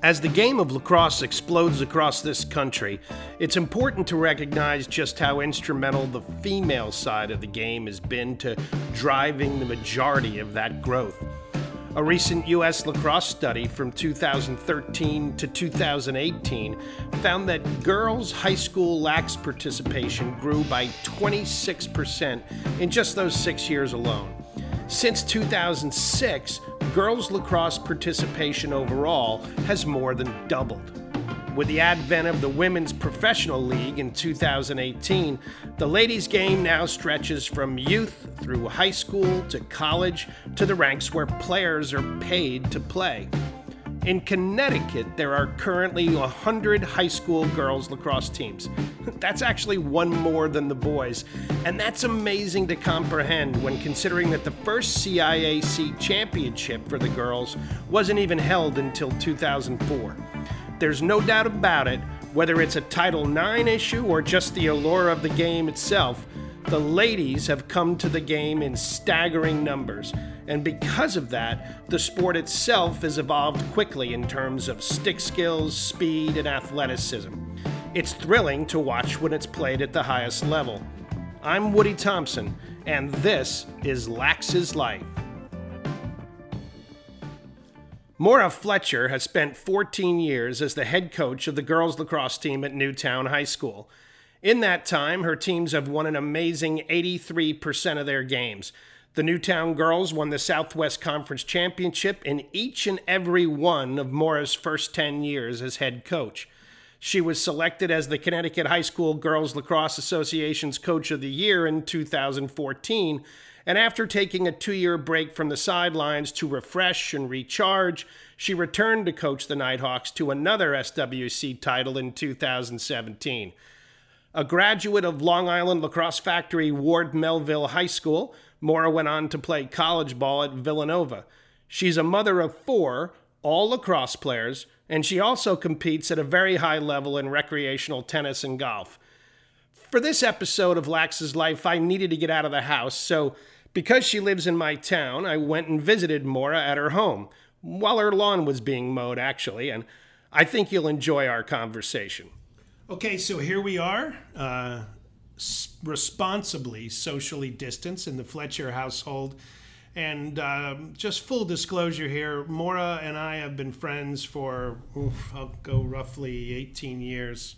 As the game of lacrosse explodes across this country, it's important to recognize just how instrumental the female side of the game has been to driving the majority of that growth. A recent U.S. lacrosse study from 2013 to 2018 found that girls' high school lax participation grew by 26% in just those six years alone. Since 2006, girls' lacrosse participation overall has more than doubled. With the advent of the Women's Professional League in 2018, the ladies' game now stretches from youth through high school to college to the ranks where players are paid to play. In Connecticut, there are currently 100 high school girls lacrosse teams. That's actually one more than the boys, and that's amazing to comprehend when considering that the first CIAC championship for the girls wasn't even held until 2004. There's no doubt about it, whether it's a Title IX issue or just the allure of the game itself, the ladies have come to the game in staggering numbers. And because of that, the sport itself has evolved quickly in terms of stick skills, speed, and athleticism. It's thrilling to watch when it's played at the highest level. I'm Woody Thompson, and this is Lax's Life. Maura Fletcher has spent 14 years as the head coach of the girls lacrosse team at Newtown High School. In that time, her teams have won an amazing 83% of their games. The Newtown girls won the Southwest Conference Championship in each and every one of Maura's first 10 years as head coach. She was selected as the Connecticut High School Girls Lacrosse Association's Coach of the Year in 2014 and after taking a two year break from the sidelines to refresh and recharge, she returned to coach the Nighthawks to another SWC title in 2017. A graduate of Long Island Lacrosse Factory Ward Melville High School, Maura went on to play college ball at Villanova. She's a mother of four, all lacrosse players, and she also competes at a very high level in recreational tennis and golf. For this episode of Lax's Life, I needed to get out of the house, so because she lives in my town, I went and visited Maura at her home, while her lawn was being mowed, actually, and I think you'll enjoy our conversation. Okay, so here we are, uh, responsibly socially distanced in the Fletcher household. And um, just full disclosure here, Maura and I have been friends for, oof, I'll go roughly 18 years.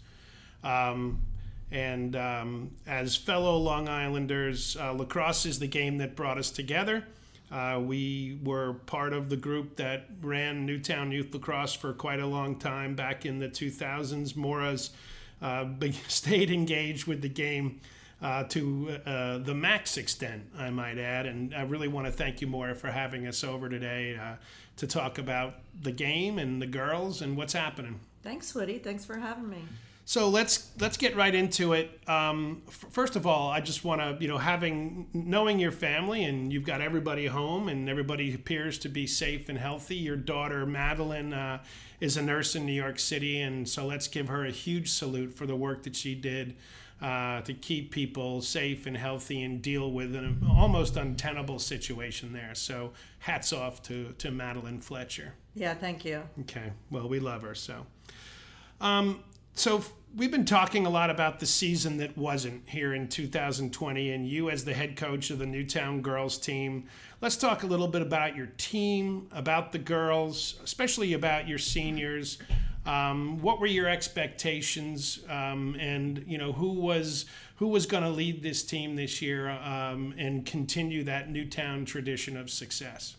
Um, and um, as fellow Long Islanders, uh, lacrosse is the game that brought us together. Uh, we were part of the group that ran Newtown Youth Lacrosse for quite a long time back in the 2000s. Maura's uh, stayed engaged with the game uh, to uh, the max extent, I might add. And I really want to thank you, Maura, for having us over today uh, to talk about the game and the girls and what's happening. Thanks, Woody. Thanks for having me. So let's let's get right into it. Um, f- first of all, I just want to you know having knowing your family and you've got everybody home and everybody appears to be safe and healthy. Your daughter Madeline uh, is a nurse in New York City, and so let's give her a huge salute for the work that she did. Uh, to keep people safe and healthy and deal with an almost untenable situation there. So, hats off to, to Madeline Fletcher. Yeah, thank you. Okay, well, we love her. So, um, so we've been talking a lot about the season that wasn't here in 2020 and you as the head coach of the newtown girls team let's talk a little bit about your team about the girls especially about your seniors. Um, what were your expectations? Um, and you know who was who was going to lead this team this year um, and continue that newtown tradition of success?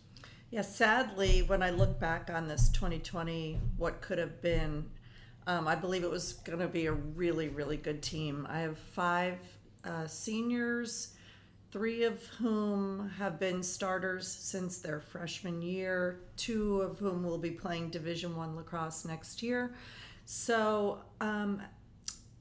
Yeah sadly when i look back on this 2020 what could have been um, I believe it was going to be a really, really good team. I have five uh, seniors, three of whom have been starters since their freshman year, two of whom will be playing Division One lacrosse next year. So um,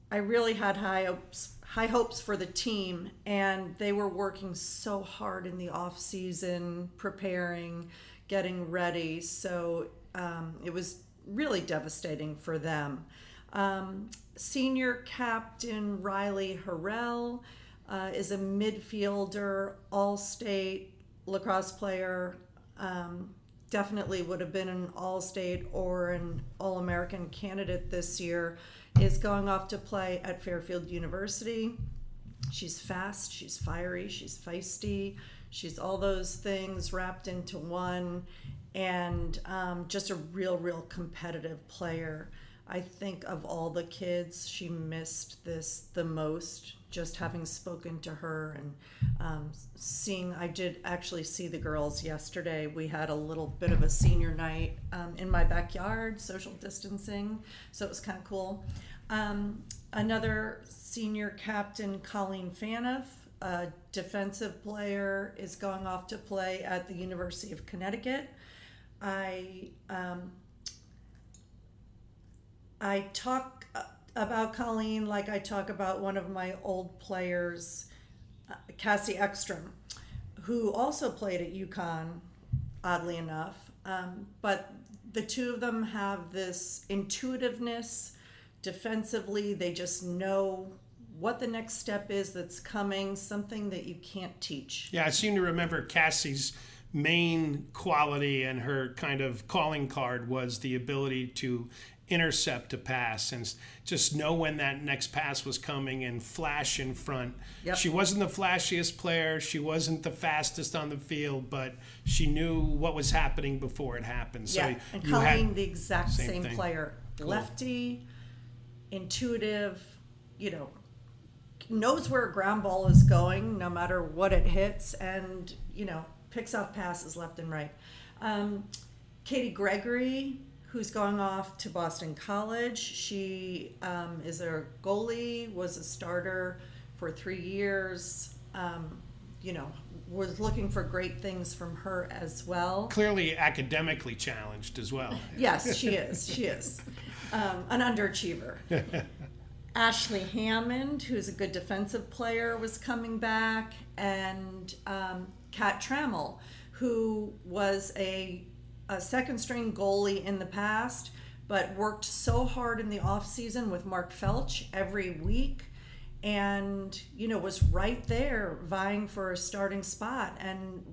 I really had high hopes, high hopes for the team, and they were working so hard in the off season, preparing, getting ready. So um, it was really devastating for them. Um, senior captain Riley Harrell uh, is a midfielder, all state lacrosse player. Um, definitely would have been an All State or an All American candidate this year, is going off to play at Fairfield University. She's fast, she's fiery, she's feisty, she's all those things wrapped into one, and um, just a real, real competitive player. I think of all the kids, she missed this the most. Just having spoken to her and um, seeing, I did actually see the girls yesterday. We had a little bit of a senior night um, in my backyard, social distancing, so it was kind of cool. Um, another senior captain, Colleen Faniff, a defensive player, is going off to play at the University of Connecticut. I um, I talk uh, about Colleen like I talk about one of my old players, uh, Cassie Ekstrom, who also played at UConn, oddly enough. Um, but the two of them have this intuitiveness defensively. They just know what the next step is that's coming, something that you can't teach. Yeah, I seem to remember Cassie's main quality and her kind of calling card was the ability to intercept a pass and just know when that next pass was coming and flash in front. Yep. She wasn't the flashiest player, she wasn't the fastest on the field, but she knew what was happening before it happened. So yeah, and Colleen, the exact same, same player. Cool. Lefty, intuitive, you know, knows where a ground ball is going no matter what it hits and, you know, picks off passes left and right. Um, Katie Gregory, who's going off to Boston College. She um, is a goalie, was a starter for three years. Um, you know, was looking for great things from her as well. Clearly academically challenged as well. yes, she is. She is um, an underachiever. Ashley Hammond, who's a good defensive player, was coming back, and um, Kat Trammell, who was a a second string goalie in the past, but worked so hard in the off season with Mark Felch every week and you know was right there vying for a starting spot. And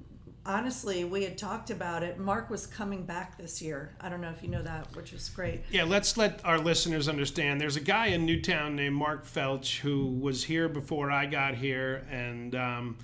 honestly we had talked about it. Mark was coming back this year. I don't know if you know that which is great. Yeah let's let our listeners understand. There's a guy in newtown named mark felch who was here before i got here and um,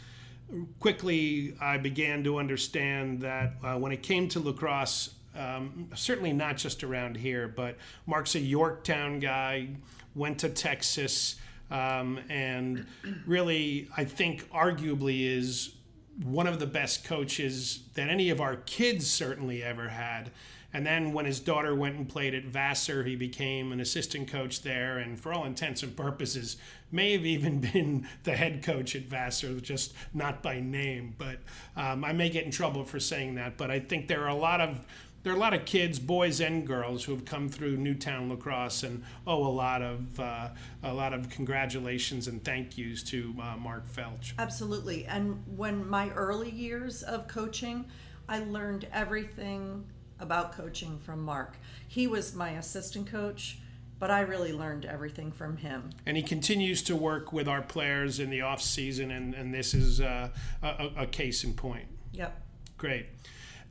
quickly I began to understand that uh, when it came to lacrosse, um, certainly not just around here, but Mark's a Yorktown guy, went to Texas, um, and really, I think, arguably, is one of the best coaches that any of our kids certainly ever had. And then when his daughter went and played at Vassar, he became an assistant coach there, and for all intents and purposes, may have even been the head coach at Vassar, just not by name. But um, I may get in trouble for saying that. But I think there are a lot of there are a lot of kids, boys and girls, who have come through Newtown lacrosse and owe a lot of uh, a lot of congratulations and thank yous to uh, Mark Felch. Absolutely, and when my early years of coaching, I learned everything about coaching from Mark. He was my assistant coach, but I really learned everything from him. And he continues to work with our players in the off season, and, and this is uh, a, a case in point. Yep. Great.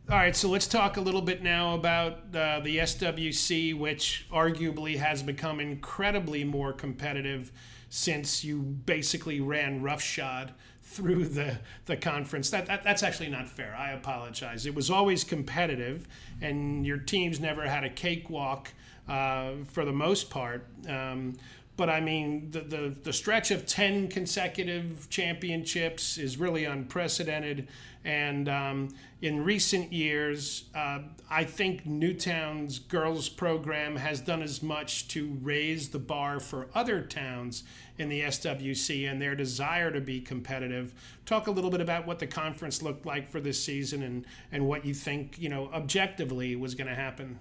All right, so let's talk a little bit now about uh, the SWC, which arguably has become incredibly more competitive since you basically ran roughshod through the, the conference. That, that, that's actually not fair. I apologize. It was always competitive, and your teams never had a cakewalk uh, for the most part. Um, but I mean, the, the, the stretch of 10 consecutive championships is really unprecedented. And um, in recent years, uh, I think Newtown's girls program has done as much to raise the bar for other towns in the SWC and their desire to be competitive. Talk a little bit about what the conference looked like for this season and, and what you think, you know, objectively was going to happen.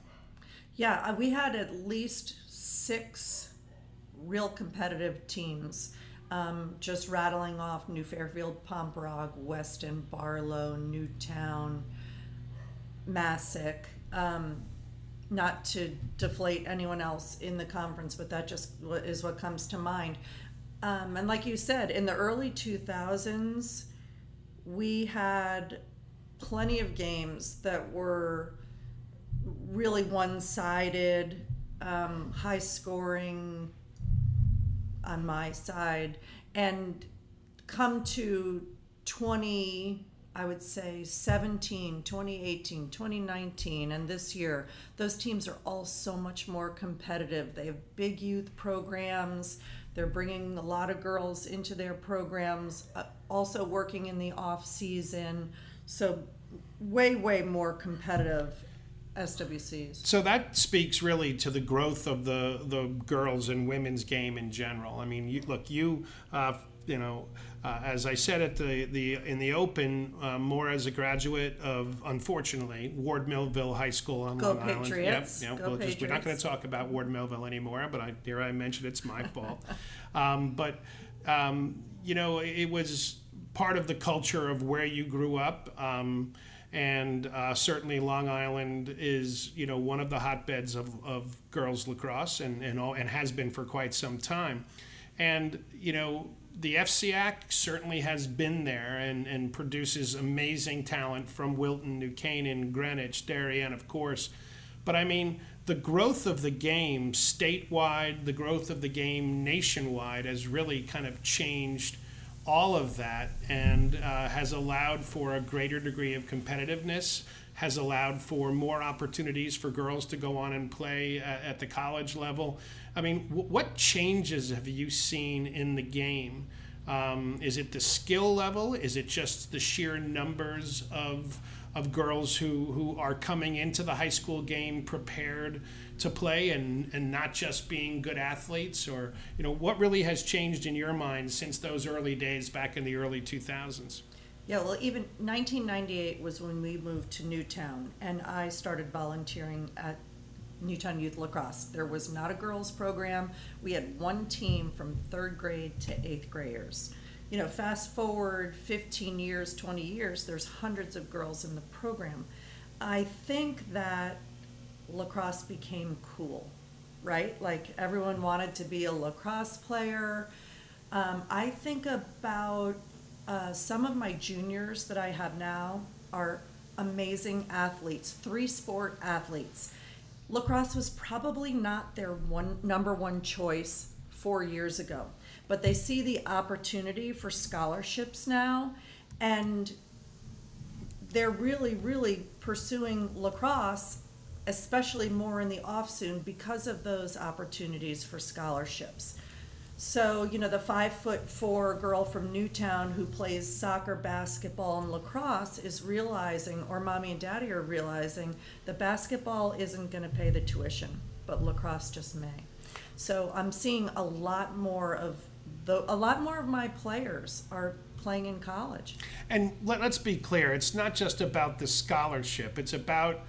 Yeah, uh, we had at least six real competitive teams. Um, just rattling off New Fairfield, Pomperaug, Weston, Barlow, Newtown, Masuk. Um, not to deflate anyone else in the conference, but that just is what comes to mind. Um, and like you said, in the early 2000s, we had plenty of games that were really one-sided, um, high scoring on my side, and come to 20 I would say 17, 2018, 2019, and this year, those teams are all so much more competitive. They have big youth programs. They're bringing a lot of girls into their programs, uh, also working in the off season. So, way, way more competitive SWCs. So that speaks really to the growth of the the girls and women's game in general. I mean, you, look, you uh, you know, uh, as I said at the, the in the open, uh, more as a graduate of unfortunately Ward Melville High School on Go Long Island. Patriots. Yep, yep. Go We'll just- we're not going to talk about Ward Melville anymore, but I dare I mention it's my fault. Um, but um, you know, it was part of the culture of where you grew up. Um, and uh, certainly Long Island is, you know, one of the hotbeds of, of girls lacrosse, and and, all, and has been for quite some time. And you know, the FCIAC certainly has been there and, and produces amazing talent from Wilton, New Canaan, Greenwich, Darien, of course. But I mean, the growth of the game statewide, the growth of the game nationwide has really kind of changed all of that and uh, has allowed for a greater degree of competitiveness, has allowed for more opportunities for girls to go on and play at, at the college level. I mean, w- what changes have you seen in the game? Um, is it the skill level? Is it just the sheer numbers of of girls who, who are coming into the high school game prepared to play and, and not just being good athletes or you know what really has changed in your mind since those early days back in the early 2000s Yeah, well, even 1998 was when we moved to Newtown, and I started volunteering at Newtown Youth Lacrosse. There was not a girls' program. We had one team from third grade to eighth graders. You know, fast forward 15 years, 20 years, there's hundreds of girls in the program. I think that lacrosse became cool, right? Like everyone wanted to be a lacrosse player. Um, I think about uh, some of my juniors that I have now are amazing athletes, three sport athletes. Lacrosse was probably not their one number one choice four years ago, but they see the opportunity for scholarships now, and they're really, really pursuing lacrosse, especially more in the off soon because of those opportunities for scholarships. So, you know, the five foot four girl from Newtown who plays soccer, basketball, and lacrosse is realizing, or mommy and daddy are realizing, that basketball isn't going to pay the tuition, but lacrosse just may. So I'm seeing a lot more of the, a lot more of my players are playing in college. and let, let's be clear it's not just about the scholarship it's about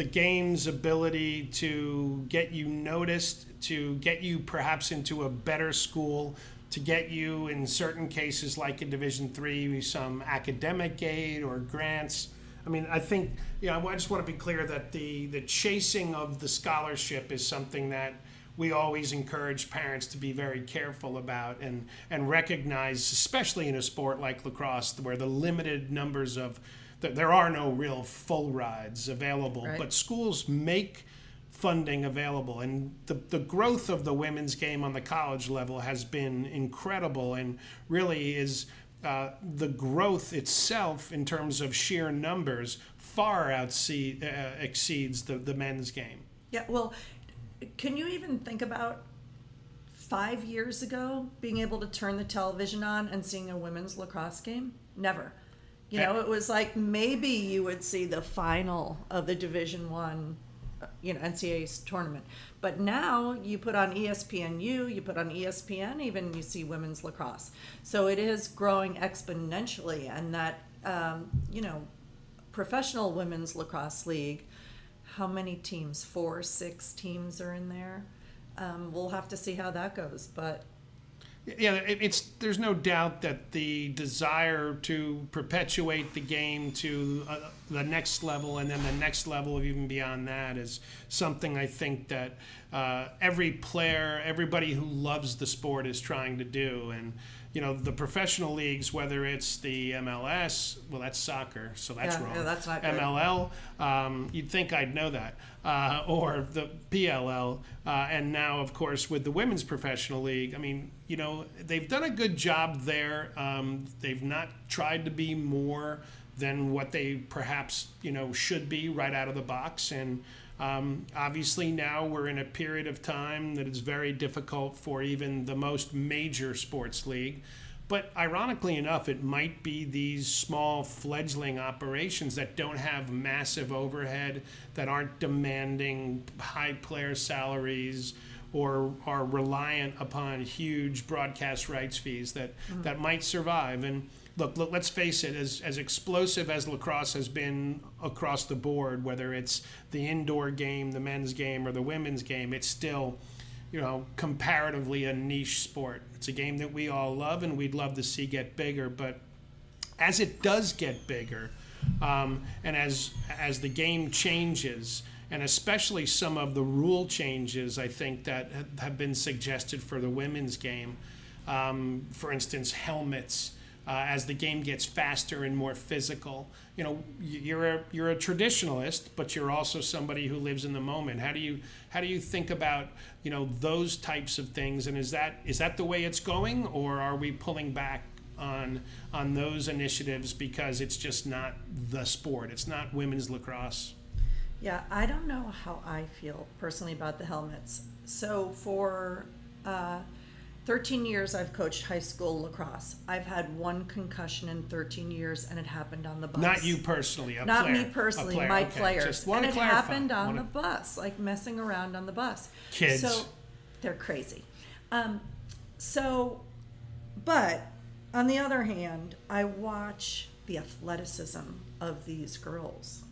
the game's ability to get you noticed to get you perhaps into a better school to get you in certain cases like in division three some academic aid or grants. I mean i think you know i just want to be clear that the the chasing of the scholarship is something that we always encourage parents to be very careful about and and recognize especially in a sport like lacrosse where the limited numbers of th- there are no real full rides available Right. but schools make funding available and the, the growth of the women's game on the college level has been incredible and really is uh, the growth itself in terms of sheer numbers far outse- uh, exceeds the, the men's game Yeah, well, can you even think about five years ago being able to turn the television on and seeing a women's lacrosse game? Never. You know, it was like maybe you would see the final of the Division One, uh, you know, NCAA tournament. But now you put on ESPNU, you put on ESPN, even you see women's lacrosse. So it is growing exponentially, and that um, you know, professional women's lacrosse league how many teams four six teams are in there um, we'll have to see how that goes but Yeah, it's there's no doubt that the desire to perpetuate the game to uh, the next level and then the next level even beyond that is something I think that uh, every player, everybody who loves the sport is trying to do. And you know the professional leagues, whether it's the MLS, well that's soccer, so that's Yeah, wrong. yeah, that's not good. MLL, um, you'd think I'd know that, uh, or the PLL, uh, and now of course with the women's professional league. I mean, you know they've done a good job there. Um, they've not tried to be more than what they perhaps you know should be right out of the box and. Um, obviously, now we're in a period of time that is very difficult for even the most major sports league. But ironically enough, it might be these small fledgling operations that don't have massive overhead, that aren't demanding high player salaries, or are reliant upon huge broadcast rights fees that, that might survive. And look, look, let's face it, as, as explosive as lacrosse has been across the board, whether it's the indoor game, the men's game, or the women's game, it's still, you know, comparatively a niche sport. It's a game that we all love and we'd love to see get bigger, but as it does get bigger, um, and as as the game changes, and especially some of the rule changes, I think that have been suggested for the women's game. Um, for instance, helmets. Uh, as the game gets faster and more physical, you know, you're a you're a traditionalist, but you're also somebody who lives in the moment. How do you how do you think about you know those types of things? And is that is that the way it's going, or are we pulling back on on those initiatives because it's just not the sport. It's not women's lacrosse. Yeah, I don't know how I feel personally about the helmets. So for uh, 13 years, I've coached high school lacrosse. I've had one concussion in 13 years, and it happened on the bus. Not you personally. A Not player, me personally, player. my Okay, players. Just and it clarify. happened on Wanna- the bus, like messing around on the bus. Kids. So they're crazy. Um, so, but on the other hand, I watch the athleticism of these girls,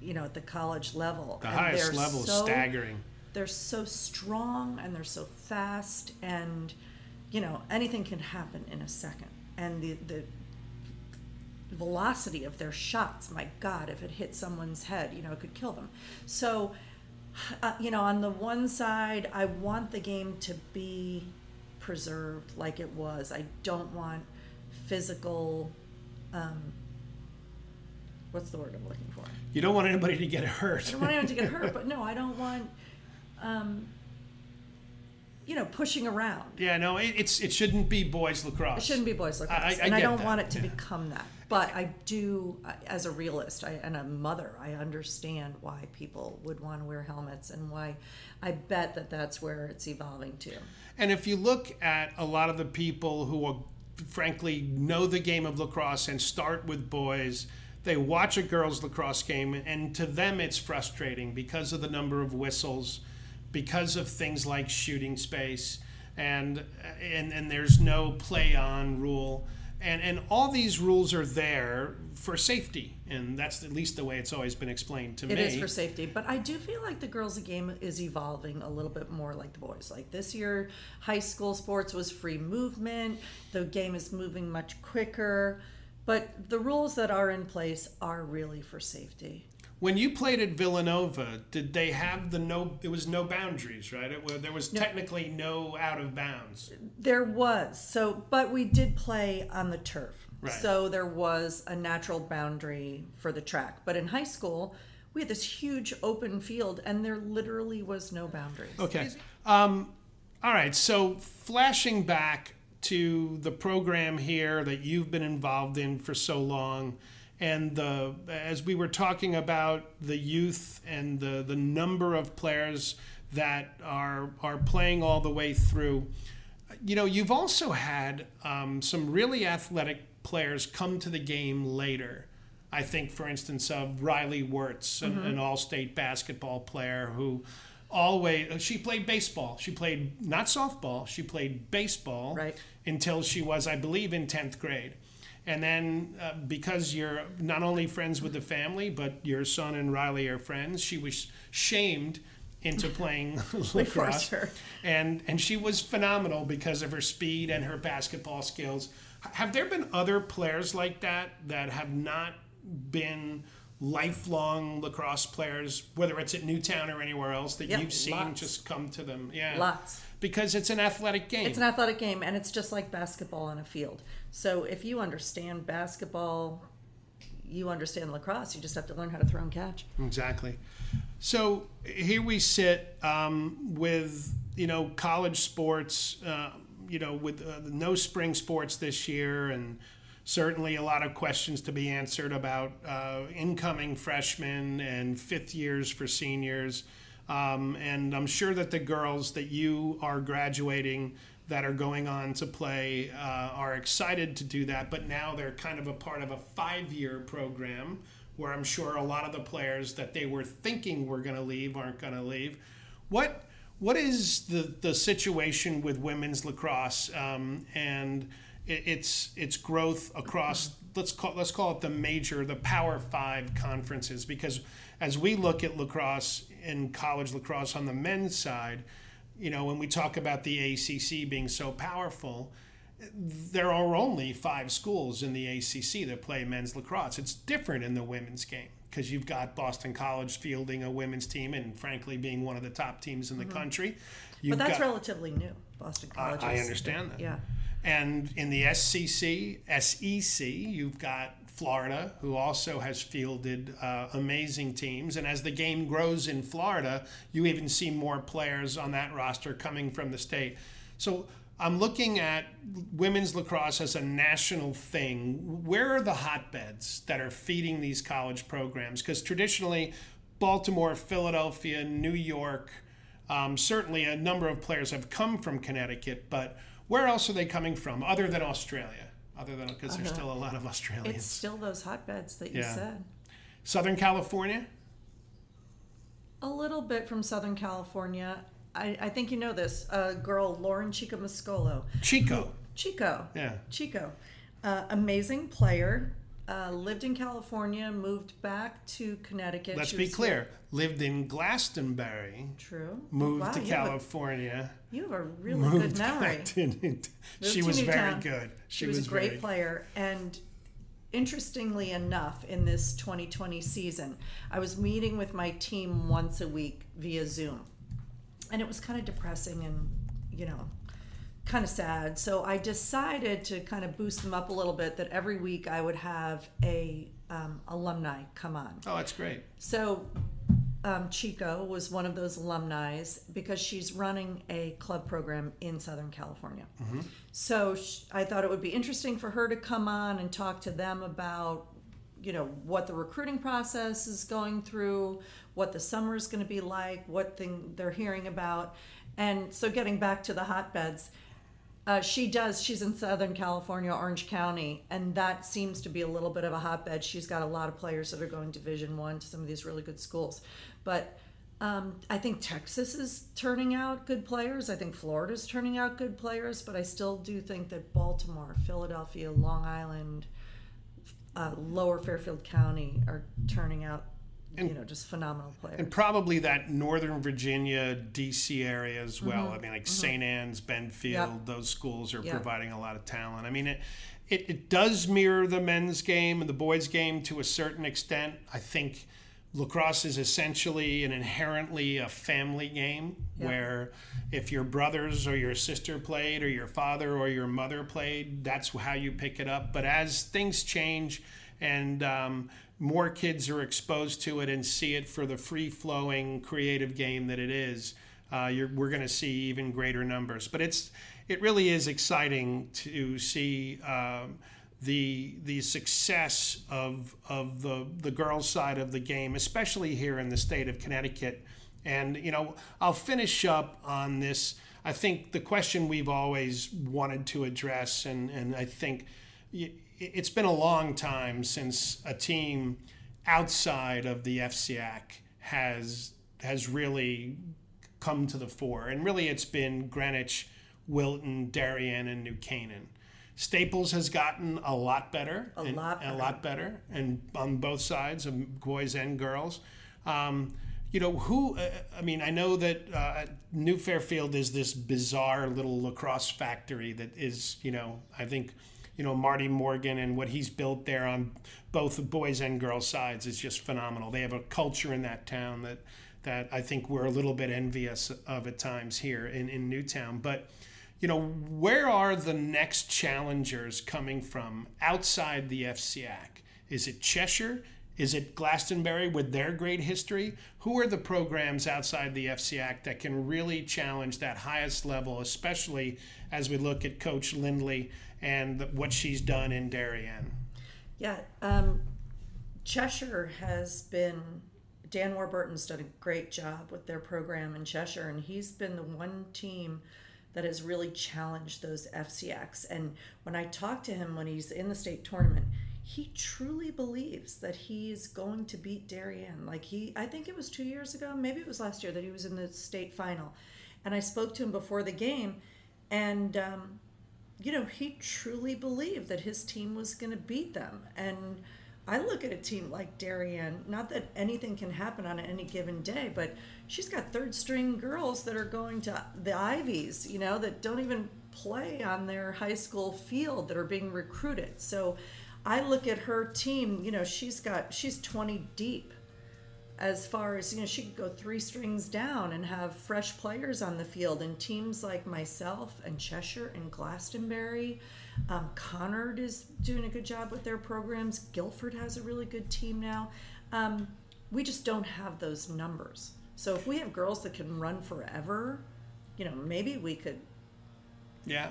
you know, at the college level. the and highest they're level is so- staggering. They're so strong and they're so fast, and you know anything can happen in a second. And the the velocity of their shots, my God, if it hit someone's head, you know, it could kill them. So, uh, you know, on the one side, I want the game to be preserved like it was. I don't want physical. Um, what's the word I'm looking for? You don't want anybody to get hurt. I don't want anyone to get hurt, but no, I don't want, um, you know, pushing around. yeah, no, it, it's it shouldn't be boys lacrosse. It shouldn't be boys lacrosse, I- I and I get don't that, want it to yeah. become that. But I do, as a realist I, and a mother, I understand why people would want to wear helmets and why. I bet that that's where it's evolving to. And if you look at a lot of the people who are, frankly know the game of lacrosse and start with boys, they watch a girls' lacrosse game, and to them it's frustrating because of the number of whistles, because of things like shooting space, and and and there's no play on rule. And, and all these rules are there for safety, and that's at least the way it's always been explained to It me. is for safety, but I do feel like the girls' game is evolving a little bit more like the boys. Like this year, high school sports was free movement. The game is moving much quicker, but the rules that are in place are really for safety. When you played at Villanova, did they have the no? It was no boundaries, right? It, there was technically no out of bounds. There was so, but we did play on the turf, Right. so there was a natural boundary for the track. But in high school, we had this huge open field, and there literally was no boundaries. Okay. Um, all right. So flashing back to the program here that you've been involved in for so long, and the as we were talking about the youth and the the number of players that are are playing all the way through. You know, you've also had um, some really athletic players come to the game later. I think, for instance, of Riley Wirtz, an, an all-state basketball player who always she played baseball. She played not softball. She played baseball Right. until she was, I believe, in tenth grade. And then, uh, because you're not only friends with the family, but your son and Riley are friends, she was shamed into playing lacrosse. And and she was phenomenal because of her speed and her basketball skills. Have there been other players like that that have not been lifelong lacrosse players, whether it's at Newtown or anywhere else, that Yep, you've seen lots. just come to them? Yeah. Lots. Because it's an athletic game. It's an athletic game, and it's just like basketball on a field. So if you understand basketball, you understand lacrosse. You just have to learn how to throw and catch. Exactly. So here we sit um, with you know college sports, uh, you know with uh, no spring sports this year, and certainly a lot of questions to be answered about uh, incoming freshmen and fifth years for seniors. Um, and I'm sure that the girls that you are graduating that are going on to play uh, are excited to do that, but now they're kind of a part of a five year program where I'm sure a lot of the players that they were thinking were going to leave aren't going to leave. What what is the, the situation with women's lacrosse um, and it, its its growth across let's call let's call it the major the Power Five conferences because as we look at lacrosse and college lacrosse on the men's side, you know when we talk about the ACC being so powerful, there are only five schools in the ACC that play men's lacrosse. It's different in the women's game because you've got Boston College fielding a women's team and frankly being one of the top teams in the mm-hmm. country. You've But that's got- relatively new. Boston College. I is- understand that. Yeah. And in the SCC, SEC, you've got Florida, who also has fielded uh, amazing teams. And as the game grows in Florida, you even see more players on that roster coming from the state. So I'm looking at women's lacrosse as a national thing. Where are the hotbeds that are feeding these college programs? Because traditionally, Baltimore, Philadelphia, New York, um, certainly a number of players have come from Connecticut, but where else are they coming from other than Australia? Other than because there's still a lot of Australians. Uh-huh. It's still those hotbeds that you Yeah. said. Southern California? A little bit from Southern California. I, I think you know this. A girl, Lauren Chico Mascolo. Chico. Chico. Yeah. Chico. Uh, amazing player. Uh, lived in California, moved back to Connecticut. Let's She be was clear. Lived in Glastonbury, True. moved Wow, to you have a- California. You have a really good memory. to- she was very good. She, was, a great very- player. And interestingly enough, in this 2020 season, I was meeting with my team once a week via Zoom. And it was kind of depressing and, you know, kind of sad. So I decided to kind of boost them up a little bit that every week I would have a um, alumni come on. Oh, that's great. So, um, Chico was one of those alumni because she's running a club program in Southern California. So, sh- I thought it would be interesting for her to come on and talk to them about, you know, what the recruiting process is going through, what the summer is going to be like, what thing they're hearing about. And so, getting back to the hotbeds, uh, she does. She's in Southern California, Orange County, and that seems to be a little bit of a hotbed. She's got a lot of players that are going Division One to some of these really good schools, but um, I think Texas is turning out good players. I think Florida's turning out good players, but I still do think that Baltimore, Philadelphia, Long Island, uh, Lower Fairfield County are turning out, you know, just phenomenal players. And probably that Northern Virginia, DC area as well. Mm-hmm. I mean, like St. Anne's, Belfield, Yep. those schools are Yep. providing a lot of talent. I mean, it, it, it does mirror the men's game and the boys' game to a certain extent. I think lacrosse is essentially and inherently a family game where if your brothers or your sister played or your father or your mother played, that's how you pick it up. But as things change and um, more kids are exposed to it and see it for the free flowing creative game that it is, uh, we're going to see even greater numbers. But it's it really is exciting to see um, the the success of of the the girls side of the game, especially here in the state of Connecticut. And you know, I'll finish up on this. I think the question we've always wanted to address, and and I think it's been a long time since a team outside of the FCIAC has has really come to the fore. And really, it's been Greenwich, Wilton, Darien, and New Canaan. Staples has gotten a lot better, A and- lot a lot better, and on both sides of boys and girls. Um, you know who? Uh, I mean, I know that uh, New Fairfield is this bizarre little lacrosse factory that is, you know, I think you know Marty Morgan and what he's built there on both the boys and girls sides is just phenomenal. They have a culture in that town that that I think we're a little bit envious of at times here in, in Newtown. But you know, where are the next challengers coming from outside the FCIAC? Is it Cheshire? Is it Glastonbury with their great history? Who are the programs outside the FCIAC that can really challenge that highest level, especially as we look at Coach Lindley and what she's done in Darien? Yeah, um, Cheshire has been, Dan Warburton's done a great job with their program in Cheshire, and he's been the one team that has really challenged those FCX. And when I talk to him when he's in the state tournament, he truly believes that he's going to beat Darien. Like he, I think it was two years ago, maybe it was last year that he was in the state final, and I spoke to him before the game, and um, you know he truly believed that his team was going to beat them. And I look at a team like Darien, not that anything can happen on any given day, but she's got third string girls that are going to the Ivies, you know, that don't even play on their high school field that are being recruited. So I look at her team, you know, she's got she's 20 deep as far as, you know, she could go three strings down and have fresh players on the field and teams like myself and Cheshire and Glastonbury. Um, Conard is doing a good job with their programs. Guilford has a really good team now. Um, we just don't have those numbers. So if we have girls that can run forever, you know, maybe we could yeah,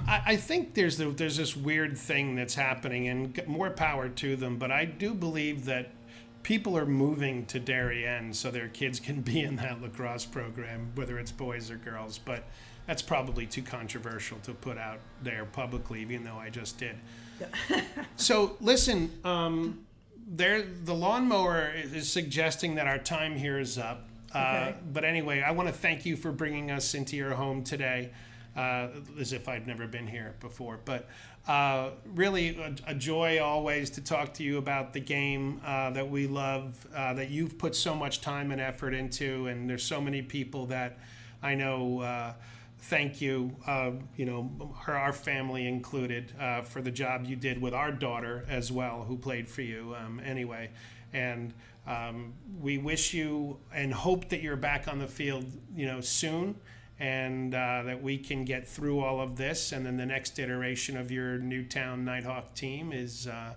I, I think there's the, there's this weird thing that's happening, and more power to them. But I do believe that people are moving to Darien so their kids can be in that lacrosse program, whether it's boys or girls. But that's probably too controversial to put out there publicly, even though I just did. so listen, um, there the lawnmower is suggesting that our time here is up. Uh, okay. But anyway, I want to thank you for bringing us into your home today uh, as if I'd never been here before. But uh, really, a, a, joy always to talk to you about the game uh, that we love, uh, that you've put so much time and effort into, and there's so many people that I know. Uh, thank you, uh, you know, our, our family included, for the job you did with our daughter as well, who played for you. Um, anyway, and um, we wish you and hope that you're back on the field, you know, soon and uh, that we can get through all of this. And then the next iteration of your Newtown Nighthawk team is uh,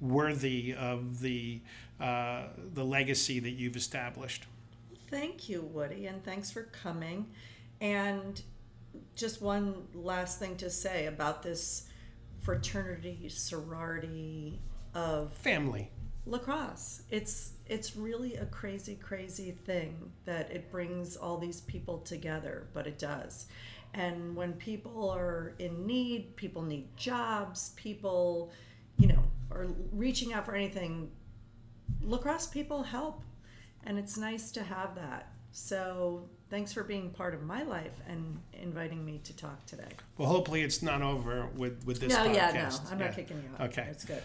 worthy of the uh, the legacy that you've established. Thank you, Woody, and thanks for coming. And just one last thing to say about this fraternity, sorority of family lacrosse. It's it's really a crazy, crazy thing that it brings all these people together, but it does. And when people are in need, people need jobs, people, you know, are reaching out for anything, lacrosse people help. And it's nice to have that. So thanks for being part of my life and inviting me to talk today. Well, hopefully it's not over with, with this no, podcast. yeah, no, I'm not kicking you out. Okay. It's good.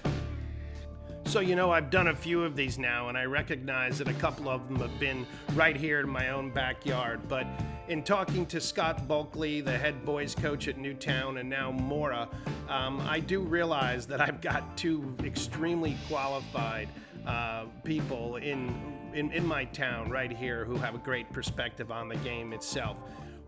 So, you know, I've done a few of these now, and I recognize that a couple of them have been right here in my own backyard. But in talking to Scott Bulkley, the head boys coach at Newtown, and now Maura, um, I do realize that I've got two extremely qualified uh, people in, in, in my town right here who have a great perspective on the game itself.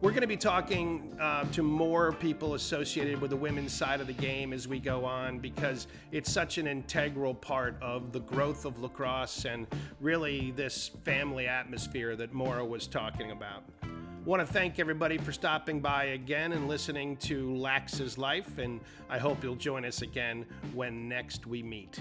We're going to be talking uh, to more people associated with the women's side of the game as we go on because it's such an integral part of the growth of lacrosse and really this family atmosphere that Maura was talking about. Want to thank everybody for stopping by again and listening to Lax's Life, and I hope you'll join us again when next we meet.